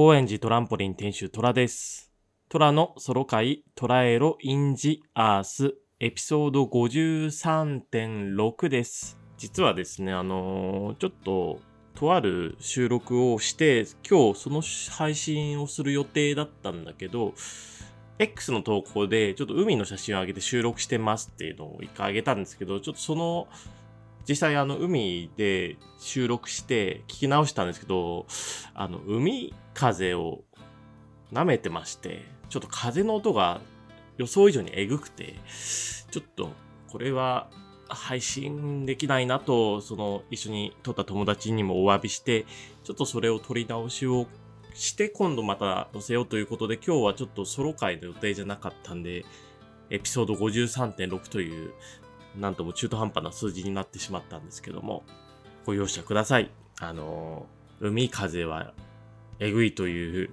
高円寺トランポリン店主トラです。トラのソロ会トラエロインジアースエピソード53.6です。実はですね、あのーちょっととある収録をして、今日その配信をする予定だったんだけど、X の投稿でちょっと海の写真を上げて収録してますっていうのを一回上げたんですけど、ちょっとその実際あの海で収録して聞き直したんですけど、あの海風を舐めてまして、ちょっと風の音が予想以上にえぐくて、ちょっとこれは配信できないなと、その一緒に撮った友達にもお詫びして、ちょっとそれを撮り直しをして今度また載せようということで今日はちょっとソロ回の予定じゃなかったんで、エピソード53.6というなんとも中途半端な数字になってしまったんですけども、ご容赦ください。あの、海風はえぐいという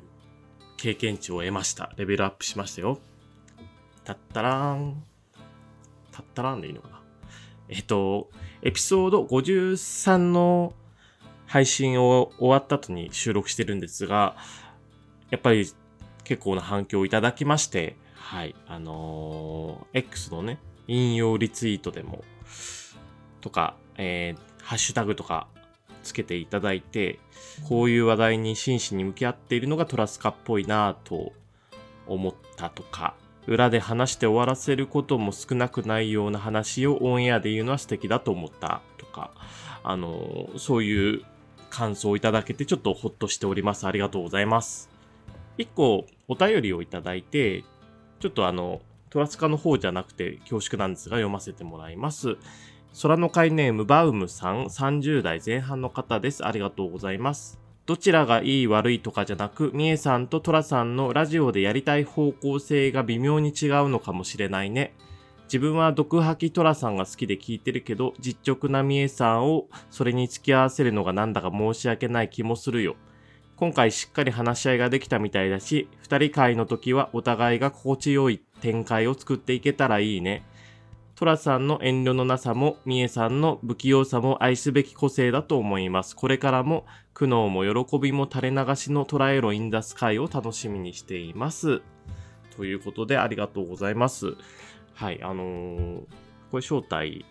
経験値を得ました。レベルアップしましたよ。たったらーん。たったらーんでいいのかな。えっと、エピソード53の配信を終わった後に収録してるんですが、やっぱり結構な反響をいただきまして、はい、あのー X のね、引用リツイートでも、とか、えーハッシュタグとかつけていただいて、こういう話題に真摯に向き合っているのがトラスカっぽいなぁと思ったとか、裏で話して終わらせることも少なくないような話をオンエアで言うのは素敵だと思ったとか、あの、そういう感想をいただけてちょっとほっとしております。ありがとうございます。一個お便りをいただいて、ちょっとあの、トラスカの方じゃなくて恐縮なんですが読ませてもらいます。空の会ネームバウムさん30代前半の方です。ありがとうございます。どちらがいい悪いとかじゃなく、みえさんとトラさんのラジオでやりたい方向性が微妙に違うのかもしれないね。自分は毒吐きトラさんが好きで聞いてるけど、実直なみえさんをそれに付き合わせるのがなんだか申し訳ない気もするよ。今回しっかり話し合いができたみたいだし、二人会の時はお互いが心地よい展開を作っていけたらいいね。トラさんの遠慮のなさも、ミエさんの不器用さも愛すべき個性だと思います。これからも苦悩も喜びも垂れ流しのトラエロインダスカイを楽しみにしています。ということでありがとうございます。はい、あのーこれ正体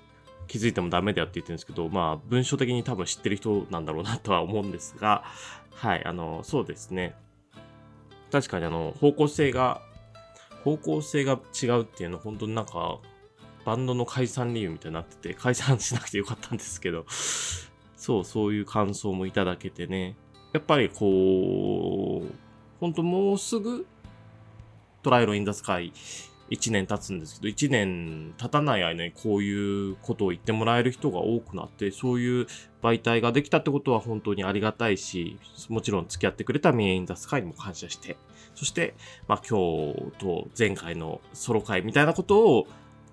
気づいてもダメだよって言ってるんですけど、まあ文章的に多分知ってる人なんだろうなとは思うんですが、はい、あのそうですね。確かにあの、方向性が、方向性が違うっていうのは本当になんか、バンドの解散理由みたいになってて、解散しなくてよかったんですけど、そう、そういう感想もいただけてね。やっぱりこう、本当もうすぐ、トライロインダスカイ1年経つんですけど、1年経たない間にこういうことを言ってもらえる人が多くなって、そういう媒体ができたってことは本当にありがたいし、もちろん付き合ってくれたミエインダスカイにも感謝して、そして、まあ今日と前回のソロ会みたいなことを、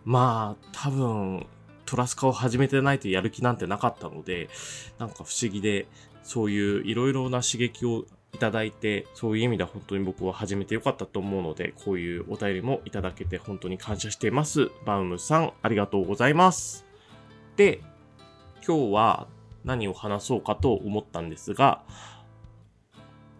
まあ多分、トラスカを始めてないとやる気なんてなかったので、なんか不思議で、そういういろいろな刺激をいただいて、そういう意味では本当に僕は始めてよかったと思うので、こういうお便りもいただけて本当に感謝しています。バウムさん、ありがとうございます。で、今日は何を話そうかと思ったんですが、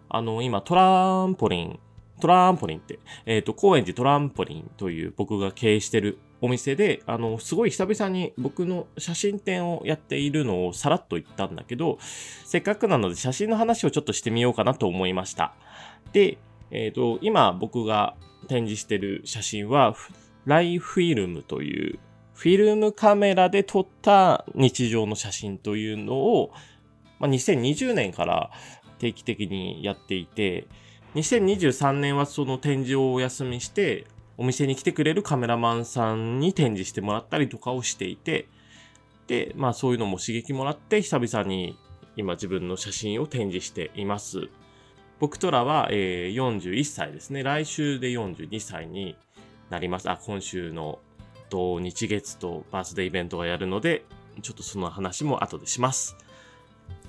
あの、今トランポリン、トランポリンって、えっ、と、高円寺トランポリンという僕が経営してるお店で、あの、すごい久々に僕の写真展をやっているのをさらっと言ったんだけど、せっかくなので写真の話をちょっとしてみようかなと思いました。で、えっ、と、今僕が展示してる写真は、ライフィルムという、フィルムカメラで撮った日常の写真というのを、まあ、2020年から定期的にやっていて、2023年はその展示をお休みして、お店に来てくれるカメラマンさんに展示してもらったりとかをしていて、で、まあそういうのも刺激もらって、久々に今自分の写真を展示しています。僕とらは、えー41歳ですね。来週で42歳になります。あ、今週の土日月とバースデーイベントがやるので、ちょっとその話も後でします。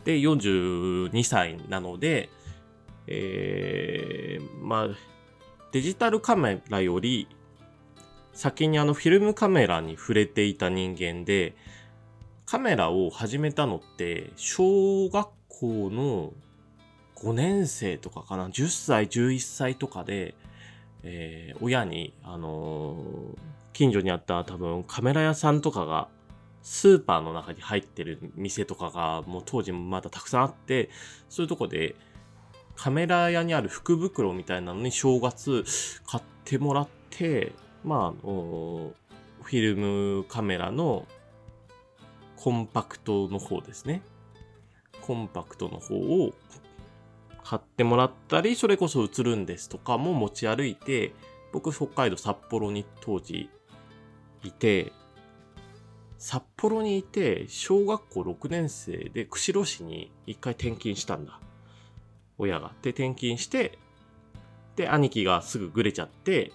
で、42歳なので、えー、まあ、デジタルカメラより先にあのフィルムカメラに触れていた人間で、カメラを始めたのって小学校の5年生とかかな、10歳、11歳とかで、えー、親に、あのー、近所にあった多分カメラ屋さんとかが、スーパーの中に入ってる店とかが、もう当時もまだたくさんあって、そういうとこで、カメラ屋にある福袋みたいなのに正月買ってもらって、まあ、あのフィルムカメラのコンパクトの方ですね。コンパクトの方を買ってもらったり、それこそ映るんですとかも持ち歩いて、僕北海道札幌に当時いて、札幌にいて、小学校6年生で釧路市に一回転勤したんだ。親が。で、転勤して、で、兄貴がすぐぐれちゃって、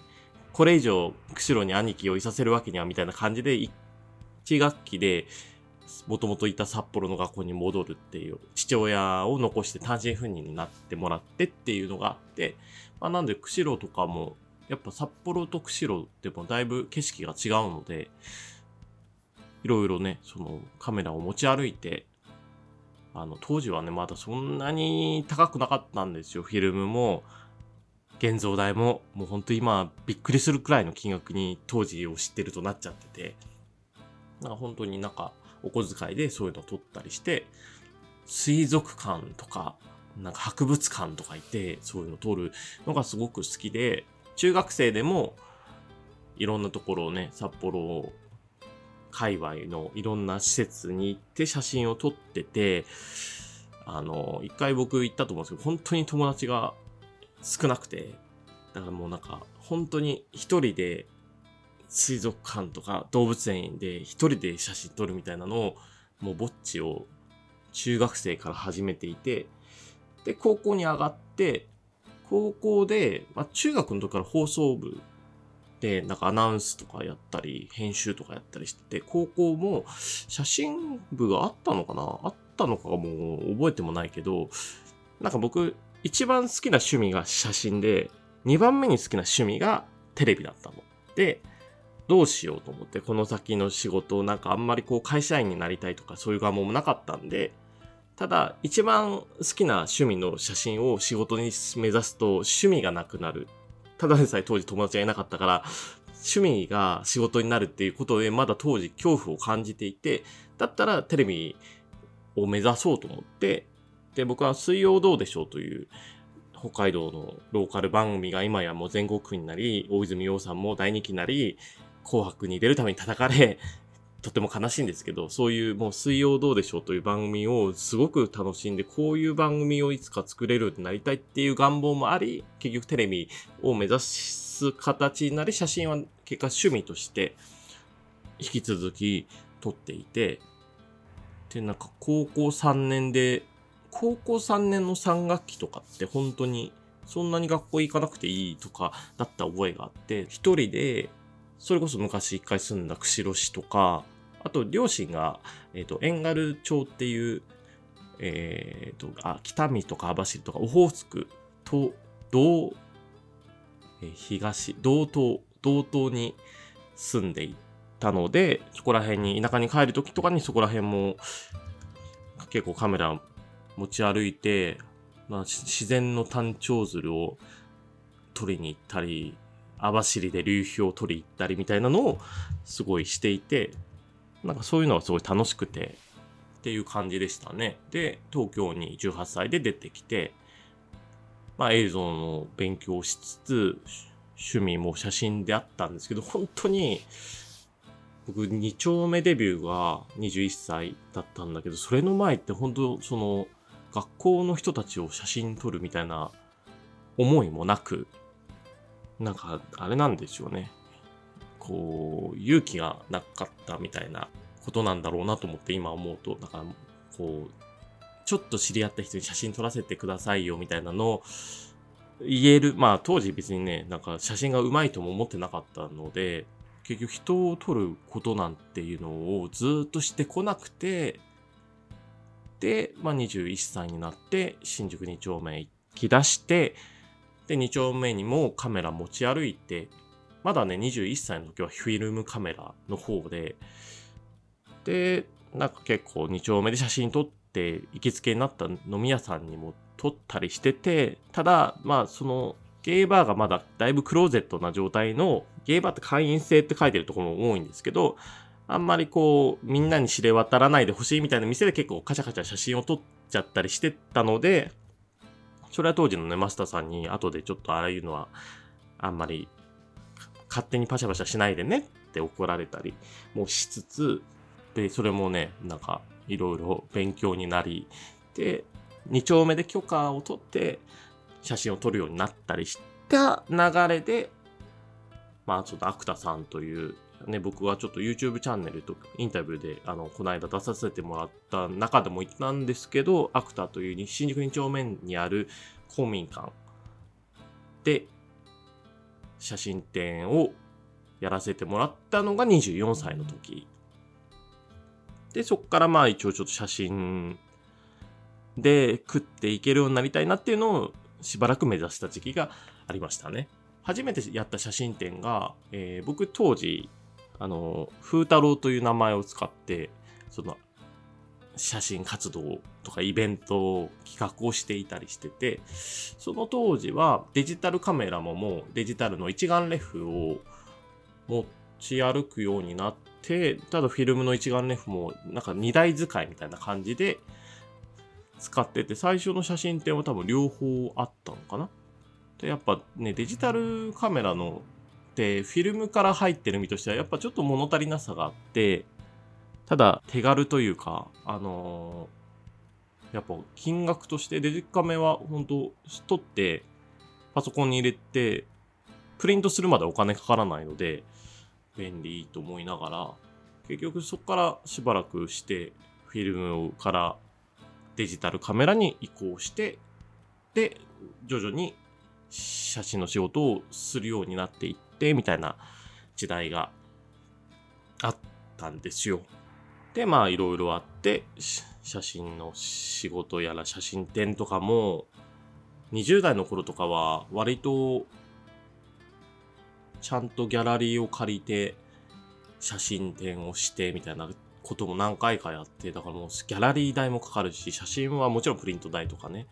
これ以上釧路に兄貴をいさせるわけにはみたいな感じで、1学期でもともといた札幌の学校に戻るっていう、父親を残して単身赴任になってもらってっていうのがあって、まあ、なんで釧路とかも、やっぱ札幌と釧路ってもだいぶ景色が違うので、いろいろね、そのカメラを持ち歩いて、あの、当時はね、まだそんなに高くなかったんですよ。フィルムも、現像代も、もうほんと今、びっくりするくらいの金額に当時を知ってるとなっちゃってて、なんか本当になんか、お小遣いでそういうのを撮ったりして、水族館とか、なんか博物館とか行って、そういうのを撮るのがすごく好きで、中学生でも、いろんなところをね、札幌界隈のいろんな施設に行って写真を撮ってて、あの、一回僕行ったと思うんですけど、本当に友達が少なくて、だからもうなんか、本当に一人で水族館とか動物園で一人で写真撮るみたいなのを、もうぼっちを中学生から始めていて、で、高校に上がって、高校で、まあ、中学の時から放送部で、なんかアナウンスとかやったり、編集とかやったりして、高校も写真部があったのかな？あったのかもう覚えてもないけど、なんか僕、一番好きな趣味が写真で、二番目に好きな趣味がテレビだったの。で、どうしようと思って、この先の仕事をなんかあんまりこう会社員になりたいとかそういう願望もなかったんで、ただ一番好きな趣味の写真を仕事に目指すと趣味がなくなる。ただでさえ当時友達がいなかったから、趣味が仕事になるっていうことでまだ当時恐怖を感じていて、だったらテレビを目指そうと思って、で、僕は水曜どうでしょうという北海道のローカル番組が今やもう全国区になり、大泉洋さんも大人気になり、紅白に出るために叩かれ、とても悲しいんですけど、そういうもう水曜どうでしょうという番組をすごく楽しんで、こういう番組をいつか作れるようになりたいっていう願望もあり、結局テレビを目指す形になり、写真は結果趣味として引き続き撮っていて、で、なんか高校3年で、高校3年の3学期とかって本当にそんなに学校行かなくていいとかだった覚えがあって、一人でそれこそ昔一回住んだ釧路市とか、あと両親が、えっ、ー、と、遠軽町っていう、えっ、ー、と、あ、北見とか網走とか、オホーツクと、道、えー、東、道東、道東に住んでいたので、そこら辺に、田舎に帰るときとかにそこら辺も結構カメラ持ち歩いて、まあ、自然の単調鶴を撮りに行ったり、網走で流氷を取り行ったりみたいなのをすごいしていて、なんかそういうのはすごい楽しくてっていう感じでしたね。で、東京に18歳で出てきて、まあ映像の勉強をしつつ、趣味も写真であったんですけど、本当に僕2丁目デビューが21歳だったんだけど、それの前って本当その学校の人たちを写真撮るみたいな思いもなく、なんか、あれなんでしょうね。こう、勇気がなかったみたいなことなんだろうなと思って今思うと、だか、こう、ちょっと知り合った人に写真撮らせてくださいよみたいなのを言える。まあ当時別にね、なんか写真が上手いとも思ってなかったので、結局人を撮ることなんていうのをずっとしてこなくて、で、まあ21歳になって新宿2丁目行き出して、で、2丁目にもカメラ持ち歩いて、まだね、21歳の時はフィルムカメラの方で、で、なんか結構2丁目で写真撮って行きつけになった飲み屋さんにも撮ったりしてて、ただ、まあ、その、ゲーバーがまだだいぶクローゼットな状態の、ゲーバーって会員制って書いてるところも多いんですけど、あんまりこう、みんなに知れ渡らないでほしいみたいな店で結構カチャカチャ写真を撮っちゃったりしてたので、それは当時のね、マスターさんに後でちょっとああいうのは、あんまり勝手にパシャパシャしないでねって怒られたりもしつつ、で、それもね、なんか、いろいろ勉強になり、で、2丁目で許可を取って写真を撮るようになったりした流れで、まあちょっとアクタさんという、ね、僕はちょっと YouTube チャンネルとインタビューで、あの、この間出させてもらった中でも言ったんですけど、アクターという新宿2丁目にある公民館で写真展をやらせてもらったのが24歳の時。で、そっからまあ一応ちょっと写真で食っていけるようになりたいなっていうのをしばらく目指した時期がありましたね。初めてやった写真展が、えー、僕当時、あの、風太郎という名前を使って、その、写真活動とかイベントを企画をしていたりしてて、その当時はデジタルカメラももうデジタルの一眼レフを持ち歩くようになって、ただフィルムの一眼レフもなんか二台使いみたいな感じで使ってて、最初の写真展は多分両方あったのかな。で、やっぱね、デジタルカメラのでフィルムから入ってる身としてはやっぱちょっと物足りなさがあって、ただ手軽というか、あのー、やっぱ金額としてデジカメは本当取ってパソコンに入れてプリントするまでお金かからないので便利と思いながら結局そこからしばらくしてフィルムからデジタルカメラに移行してで徐々に写真の仕事をするようになっていってみたいな時代があったんですよ。でまあいろいろあって写真の仕事やら写真展とかも20代の頃とかは割とちゃんとギャラリーを借りて写真展をしてみたいなことも何回かやって、だからもうギャラリー代もかかるし、写真はもちろんプリント代とかね、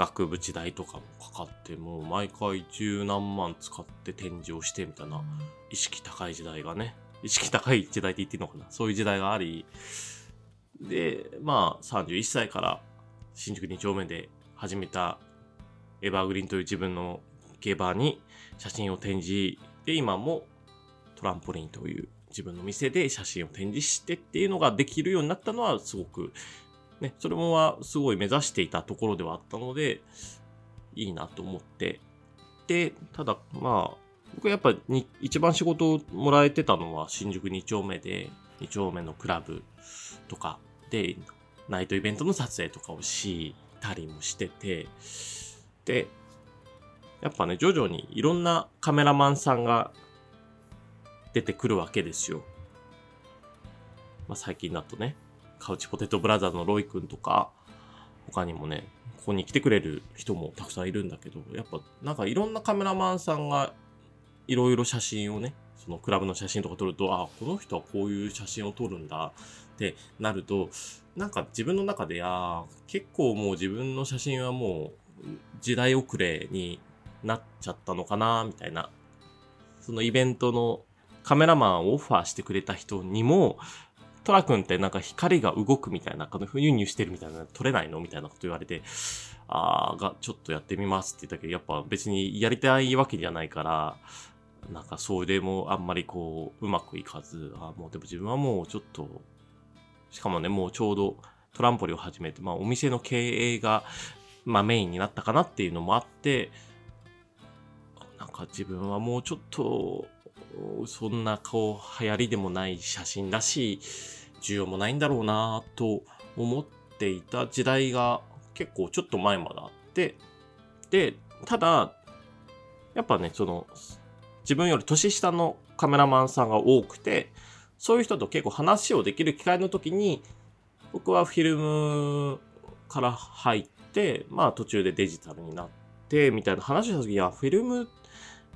額縁代とかもかかって、もう毎回十何万使って展示をしてみたいな。意識高い時代がね、意識高い時代って言っていいのかな。そういう時代があり、で、まあ31歳から新宿2丁目で始めたエバーグリーンという自分のゲバーに写真を展示。で今もトランポリンという自分の店で写真を展示してっていうのができるようになったのはすごくね、それもはすごい目指していたところではあったので、いいなと思って。で、ただまあ、僕はやっぱに一番仕事をもらえてたのは新宿2丁目で、2丁目のクラブとかで、ナイトイベントの撮影とかをしたりもしてて、で、やっぱね、徐々にいろんなカメラマンさんが出てくるわけですよ。まあ、最近だとね、カウチポテトブラザーズのロイ君とか、他にもね、ここに来てくれる人もたくさんいるんだけど、やっぱなんかいろんなカメラマンさんがいろいろ写真をね、そのクラブの写真とか撮ると、あ、この人はこういう写真を撮るんだってなると、なんか自分の中で、あ結構もう自分の写真はもう時代遅れになっちゃったのかな、みたいな。そのイベントのカメラマンをオファーしてくれた人にも、トラ君ってなんか光が動くみたいな、このふにゅにゅしてるみたいな、撮れないのみたいなこと言われて、あーが、ちょっとやってみますって言ったけど、やっぱ別にやりたいわけじゃないから、なんかそれもあんまりこう、うまくいかず、あもうでも自分はもうちょっと、しかもね、もうちょうどトランポリンを始めて、まあお店の経営が、まあメインになったかなっていうのもあって、なんか自分はもうちょっと、そんなこう流行りでもない写真だし、需要もないんだろうなと思っていた時代が結構ちょっと前まであって、で、ただ、やっぱね、その、自分より年下のカメラマンさんが多くて、そういう人と結構話をできる機会の時に、僕はフィルムから入って、まあ途中でデジタルになって、みたいな話をした時に、いや、フィルム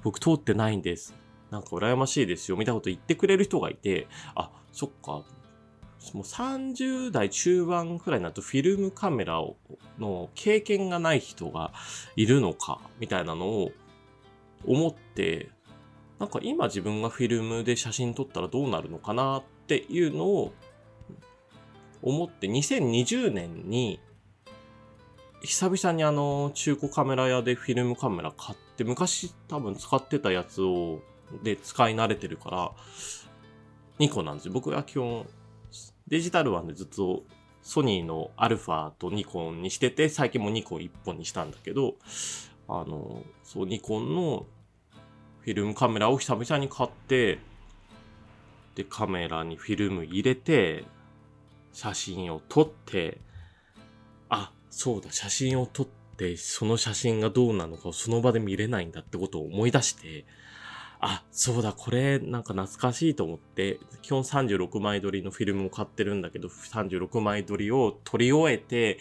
僕通ってないんです。なんか羨ましいですよ、みたいなこと言ってくれる人がいて、あ、そっか、もう30代中盤くらいになるとフィルムカメラをの経験がない人がいるのか、みたいなのを思って、なんか今自分がフィルムで写真撮ったらどうなるのかなっていうのを思って2020年に久々にあの中古カメラ屋でフィルムカメラ買って昔多分使ってたやつをで使い慣れてるからニコンなんですよ。僕は基本デジタルワンでずっとソニーのアルファとニコンにしてて最近もニコン1本にしたんだけどあのそうニコンのフィルムカメラを久々に買ってでカメラにフィルム入れて写真を撮って、あ、そうだ、写真を撮って、その写真がどうなのかをその場で見れないんだってことを思い出して、あ、そうだ、これなんか懐かしいと思って、基本36枚撮りのフィルムを買ってるんだけど、36枚撮りを撮り終えて、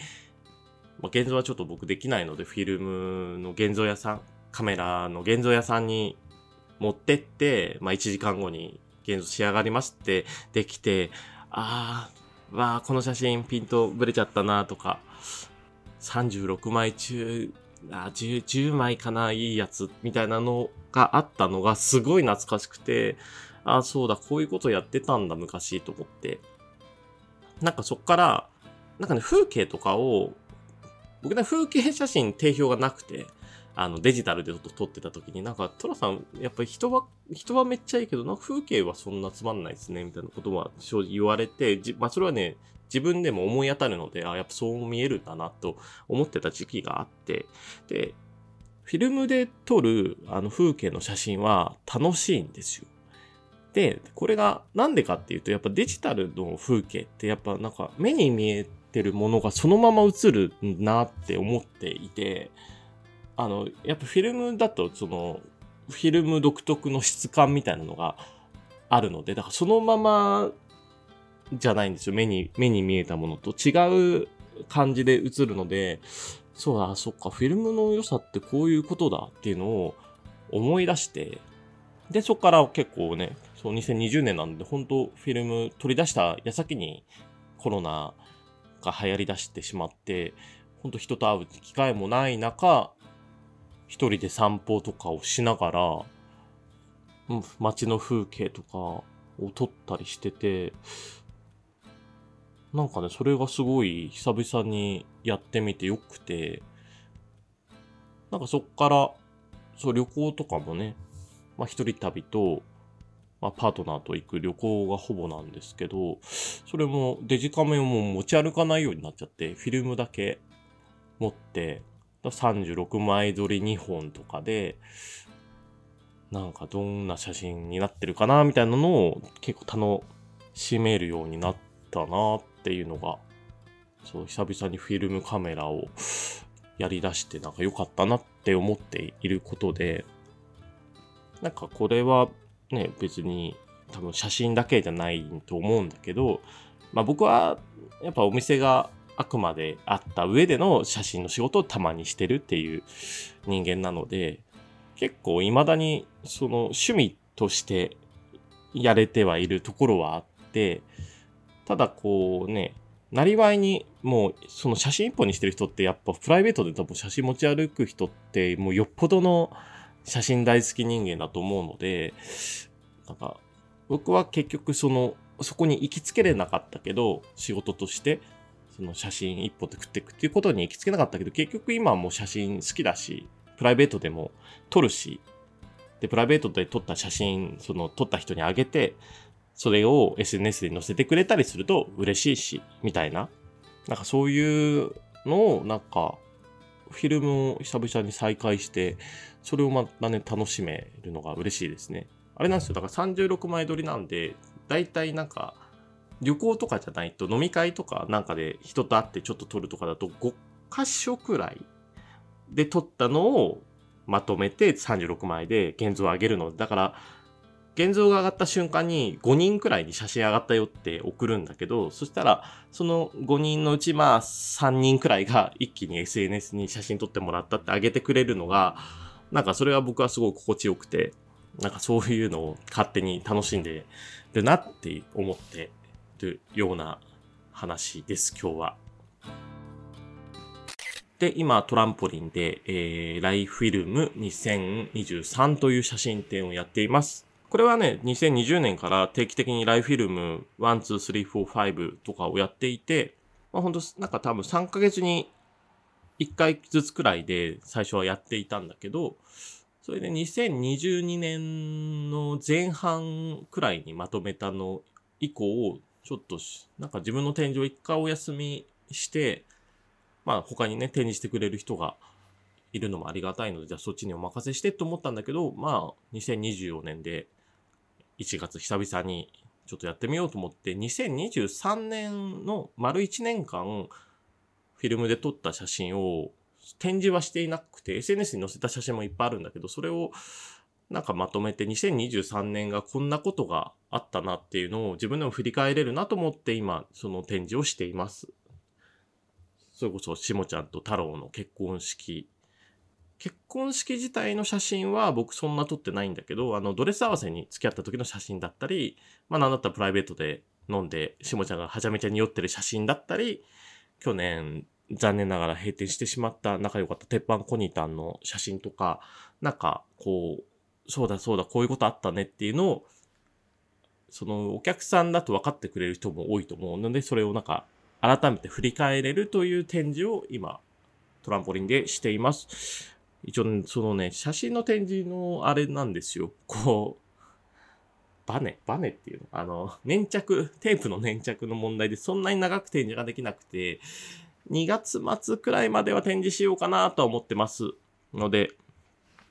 まあ、現像はちょっと僕できないので、フィルムの現像屋さん、カメラの現像屋さんに持ってって、まあ、1時間後に現像仕上がりまして、できて、ああ、わあ、この写真ピントブレちゃったなとか、36枚中、あ 10, 10枚かな、いいやつ、みたいなのがあったのがすごい懐かしくて、ああ、そうだ、こういうことやってたんだ、昔、と思って。なんかそっから、なんかね、風景とかを、僕ね、風景写真定評がなくて、あの、デジタルで撮ってた時に、なんか、トラさん、やっぱり人は、人はめっちゃいいけど、なんか風景はそんなつまんないですね、みたいなことは正直言われて、まあ、それはね、自分でも思い当たるので、あ、やっぱそう見えるんだな、と思ってた時期があって、で、フィルムで撮る、あの、風景の写真は楽しいんですよ。で、これがなんでかっていうと、やっぱデジタルの風景ってやっぱなんか目に見えてるものがそのまま映るなって思っていて、あの、やっぱフィルムだと、その、フィルム独特の質感みたいなのがあるので、だからそのままじゃないんですよ。目に、目に見えたものと。違う感じで映るので、そうだ、そっか、フィルムの良さってこういうことだっていうのを思い出して、で、そこから結構ね、そう2020年なんで、本当フィルム取り出した矢先にコロナが流行り出してしまって、本当人と会う機会もない中、一人で散歩とかをしながら、うん、街の風景とかを撮ったりしてて、なんかね、それがすごい久々にやってみてよくて、なんかそっから、そう旅行とかもね、まあ一人旅と、まあパートナーと行く旅行がほぼなんですけど、それもデジカメをもう持ち歩かないようになっちゃって、フィルムだけ持って、36枚撮り2本とかで、なんかどんな写真になってるかなみたいなのを結構楽しめるようになったなっていうのが、そう、久々にフィルムカメラを やり出してなんか良かったなって思っていることで、なんかこれはね、別に多分写真だけじゃないと思うんだけど、まあ僕はやっぱお店があくまであった上での写真の仕事をたまにしてるっていう人間なので、結構未だにその趣味としてやれてはいるところはあって、ただこうね、なりわいにもうその写真一本にしてる人ってやっぱプライベートで多分写真持ち歩く人ってもうよっぽどの写真大好き人間だと思うので、なんか僕は結局そのそこに行きつけれなかったけど仕事としてその写真一本で食っていくっていうことに行きつけなかったけど、結局今はもう写真好きだし、プライベートでも撮るし、で、プライベートで撮った写真、その撮った人にあげて、それを SNS で載せてくれたりすると嬉しいし、みたいな。なんかそういうのを、なんか、フィルムを久々に再開して、それをまたね、楽しめるのが嬉しいですね。あれなんですよ。だから36枚撮りなんで、だいたいなんか、旅行とかじゃないと飲み会とかなんかで人と会ってちょっと撮るとかだと5箇所くらいで撮ったのをまとめて36枚で現像を上げるので。だから、現像が上がった瞬間に5人くらいに写真上がったよって送るんだけど、そしたら、その5人のうちまあ3人くらいが一気に SNS に写真撮ってもらったって上げてくれるのが、なんかそれは僕はすごい心地よくて、なんかそういうのを勝手に楽しんでるなって思ってというような話です、今日は。で、今、トランポリンで、えー、ライフィルム2023という写真展をやっています。これはね、2020年から定期的にライフィルム1、2、3、4、5とかをやっていて、まあ本当なんか多分3ヶ月に1回ずつくらいで最初はやっていたんだけど、それで2022年の前半くらいにまとめたの以降、ちょっとなんか自分の展示を一回お休みして、まあ他にね、展示してくれる人がいるのもありがたいので、じゃあそっちにお任せしてと思ったんだけど、まあ2024年で1月久々にちょっとやってみようと思って、2023年の丸1年間、フィルムで撮った写真を展示はしていなくて、SNS に載せた写真もいっぱいあるんだけど、それをなんかまとめて2023年がこんなことがあったなっていうのを自分でも振り返れるなと思って今その展示をしています。それこそしもちゃんと太郎の結婚式。結婚式自体の写真は僕そんな撮ってないんだけど、あのドレス合わせに付き合った時の写真だったり、まあなんだったらプライベートで飲んでしもちゃんがはちゃめちゃに酔ってる写真だったり、去年残念ながら閉店してしまった仲良かった鉄板コニタンの写真とか、なんかこう、そうだそうだ、こういうことあったねっていうのを、そのお客さんだと分かってくれる人も多いと思うので、それをなんか改めて振り返れるという展示を今、トランポリンでしています。一応、ねそのね、写真の展示のあれなんですよ。こう、バネバネっていうの？あの、粘着、テープの粘着の問題でそんなに長く展示ができなくて、2月末くらいまでは展示しようかなとは思ってますので、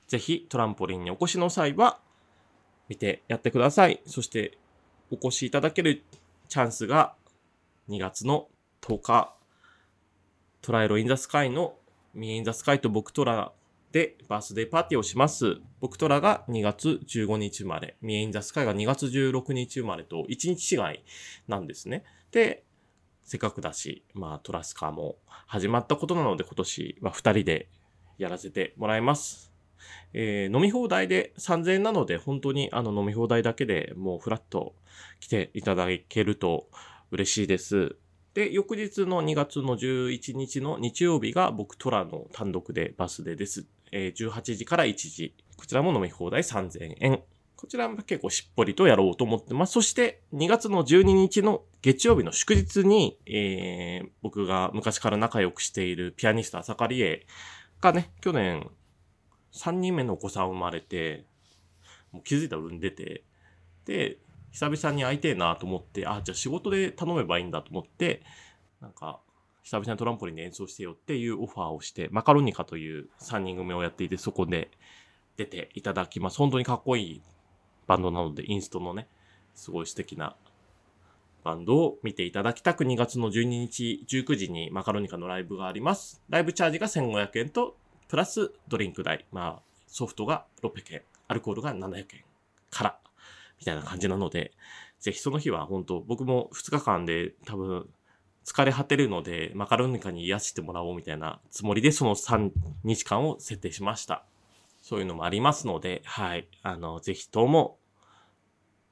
ぜひトランポリンにお越しの際は見てやってください。そしてお越しいただけるチャンスが2月の10日、トライロ in the Sky のミエ in the Sky と僕トラでバースデーパーティーをします。僕トラが2月15日生まれ、ミエ in the Sky が2月16日生まれと1日違いなんですね。で、せっかくだし、まあトラスカーも始まったことなので今年は2人でやらせてもらいます。えー飲み放題で3000円なので本当にあの飲み放題だけでもうフラッと来ていただけると嬉しいです。で、翌日の2月の11日の日曜日が僕トラの単独でバスデーです。えー18時から1時。こちらも飲み放題3000円。こちらも結構しっぽりとやろうと思ってます。そして2月の12日の月曜日の祝日に、えー僕が昔から仲良くしているピアニスト朝刈エがね、去年3人目のお子さん生まれて、もう気づいたら産んでて、で、久々に会いてえなと思って、あ、じゃあ仕事で頼めばいいんだと思って、なんか、久々にトランポリンで演奏してよっていうオファーをして、マカロニカという3人組をやっていて、そこで出ていただきます。本当にかっこいいバンドなので、インストのね、すごい素敵なバンドを見ていただきたく2月の12日19時にマカロニカのライブがあります。ライブチャージが1500円と、プラスドリンク代。まあ、ソフトが600円、アルコールが700円から、みたいな感じなので、ぜひその日は本当僕も2日間で多分疲れ果てるので、マカロニカに癒してもらおうみたいなつもりでその3日間を設定しました。そういうのもありますので、はい。あの、ぜひとも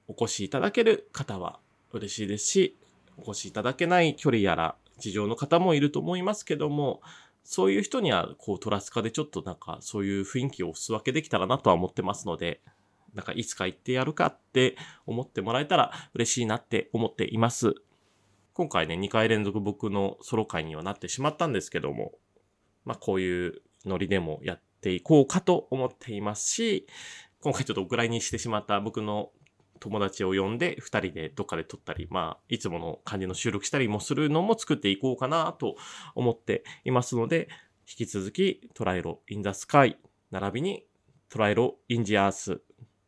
お越しいただける方は嬉しいですし、お越しいただけない距離やら事情の方もいると思いますけども、そういう人には、こう、トラスカでちょっとなんか、そういう雰囲気をお裾分けできたらなとは思ってますので、なんか、いつか行ってやるかって思ってもらえたら嬉しいなって思っています。今回ね、2回連続僕のソロ会にはなってしまったんですけども、まあ、こういうノリでもやっていこうかと思っていますし、今回ちょっとお蔵入りにしてしまった僕の友達を呼んで二人でどっかで撮ったり、まあ、いつもの感じの収録したりもするのも作っていこうかなと思っていますので、引き続きトライロ in the Sky、並びにトライロインジアース、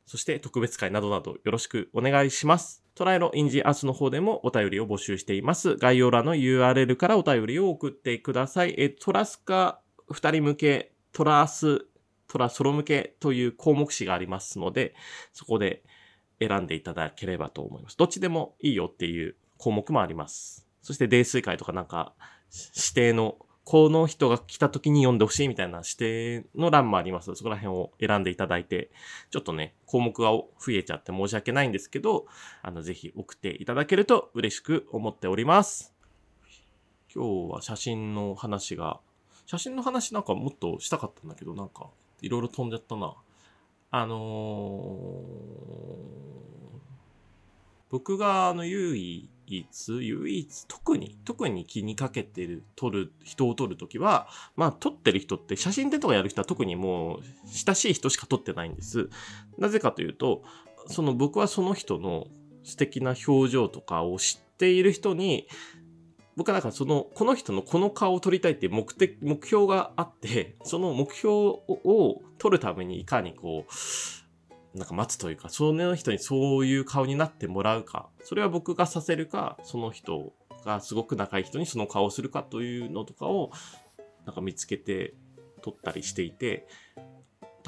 そして特別会などなどよろしくお願いします。トライロインジアスの方でもお便りを募集しています。概要欄の URL からお便りを送ってください。え、トラスカ二人向け、トラス、トラソロ向けという項目詞がありますので、そこで選んでいただければと思います。どっちでもいいよっていう項目もあります。そして泥酔会とかなんか指定のこの人が来た時に読んでほしいみたいな指定の欄もあります。そこら辺を選んでいただいて、ちょっとね、項目が増えちゃって申し訳ないんですけど、あの、ぜひ送っていただけると嬉しく思っております。今日は写真の話が、写真の話なんかもっとしたかったんだけど、なんか、いろいろ飛んじゃったな。あのー、僕があの優位唯一、唯一、特に、特に気にかけてる、撮る、人を撮るときは、まあ撮ってる人って写真展とかやる人は特にもう親しい人しか撮ってないんです。なぜかというと、その僕はその人の素敵な表情とかを知っている人に、僕はだからその、この人のこの顔を撮りたいっていう目的、目標があって、その目標を撮るためにいかにこう、なんか待つというか、その人にそういう顔になってもらうか、それは僕がさせるか、その人がすごく仲いい人にその顔をするかというのとかを、なんか見つけて撮ったりしていて、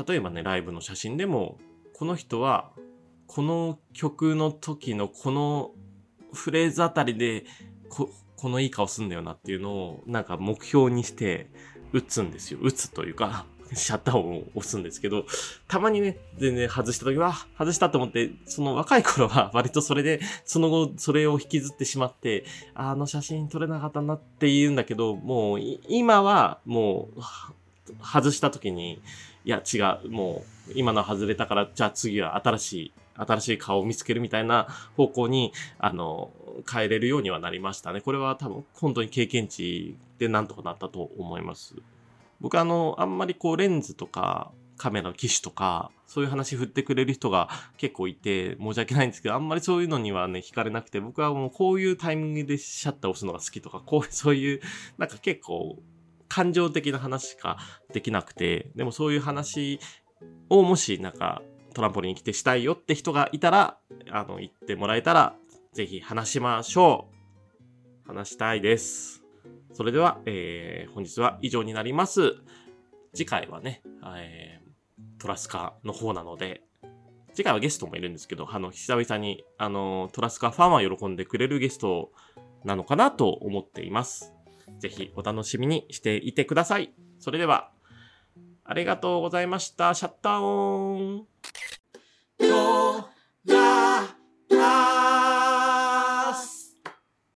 例えばね、ライブの写真でも、この人は、この曲の時のこのフレーズあたりで、こ、このいい顔すんだよなっていうのを、なんか目標にして、打つんですよ。打つというか、シャッター音を押すんですけど、たまにね、全然外した時は、外したと思って、その若い頃は 割とそれで、その後、それを引きずってしまって、あの写真撮れなかったなって言うんだけど、もう、今は、もう、外した時に、いや、違う、もう、今の外れたから、じゃあ次は新しい、新しい顔を見つけるみたいな方向に、あの、変えれるようにはなりましたね。これは多分、本当に経験値でなんとかなったと思います。僕あの、あんまりこうレンズとかカメラの機種とか、そういう話振ってくれる人が 結構いて、申し訳ないんですけど、あんまりそういうのにはね、惹かれなくて、僕はもうこういうタイミングでシャッター押すのが好きとか、こう、そういう、なんか結構、感情的な話しかできなくて、でもそういう話をもしなんかトランポリンに来てしたいよって人がいたら、あの、言ってもらえたら、ぜひ話しましょう。話したいです。それでは、えー、本日は以上になります。次回はね、えー、トラスカの方なので、次回はゲストもいるんですけど、あの、久々に、あの、トラスカファンは喜んでくれるゲストなのかなと思っています。ぜひお楽しみにしていてください。それでは、ありがとうございました。シャッターオン。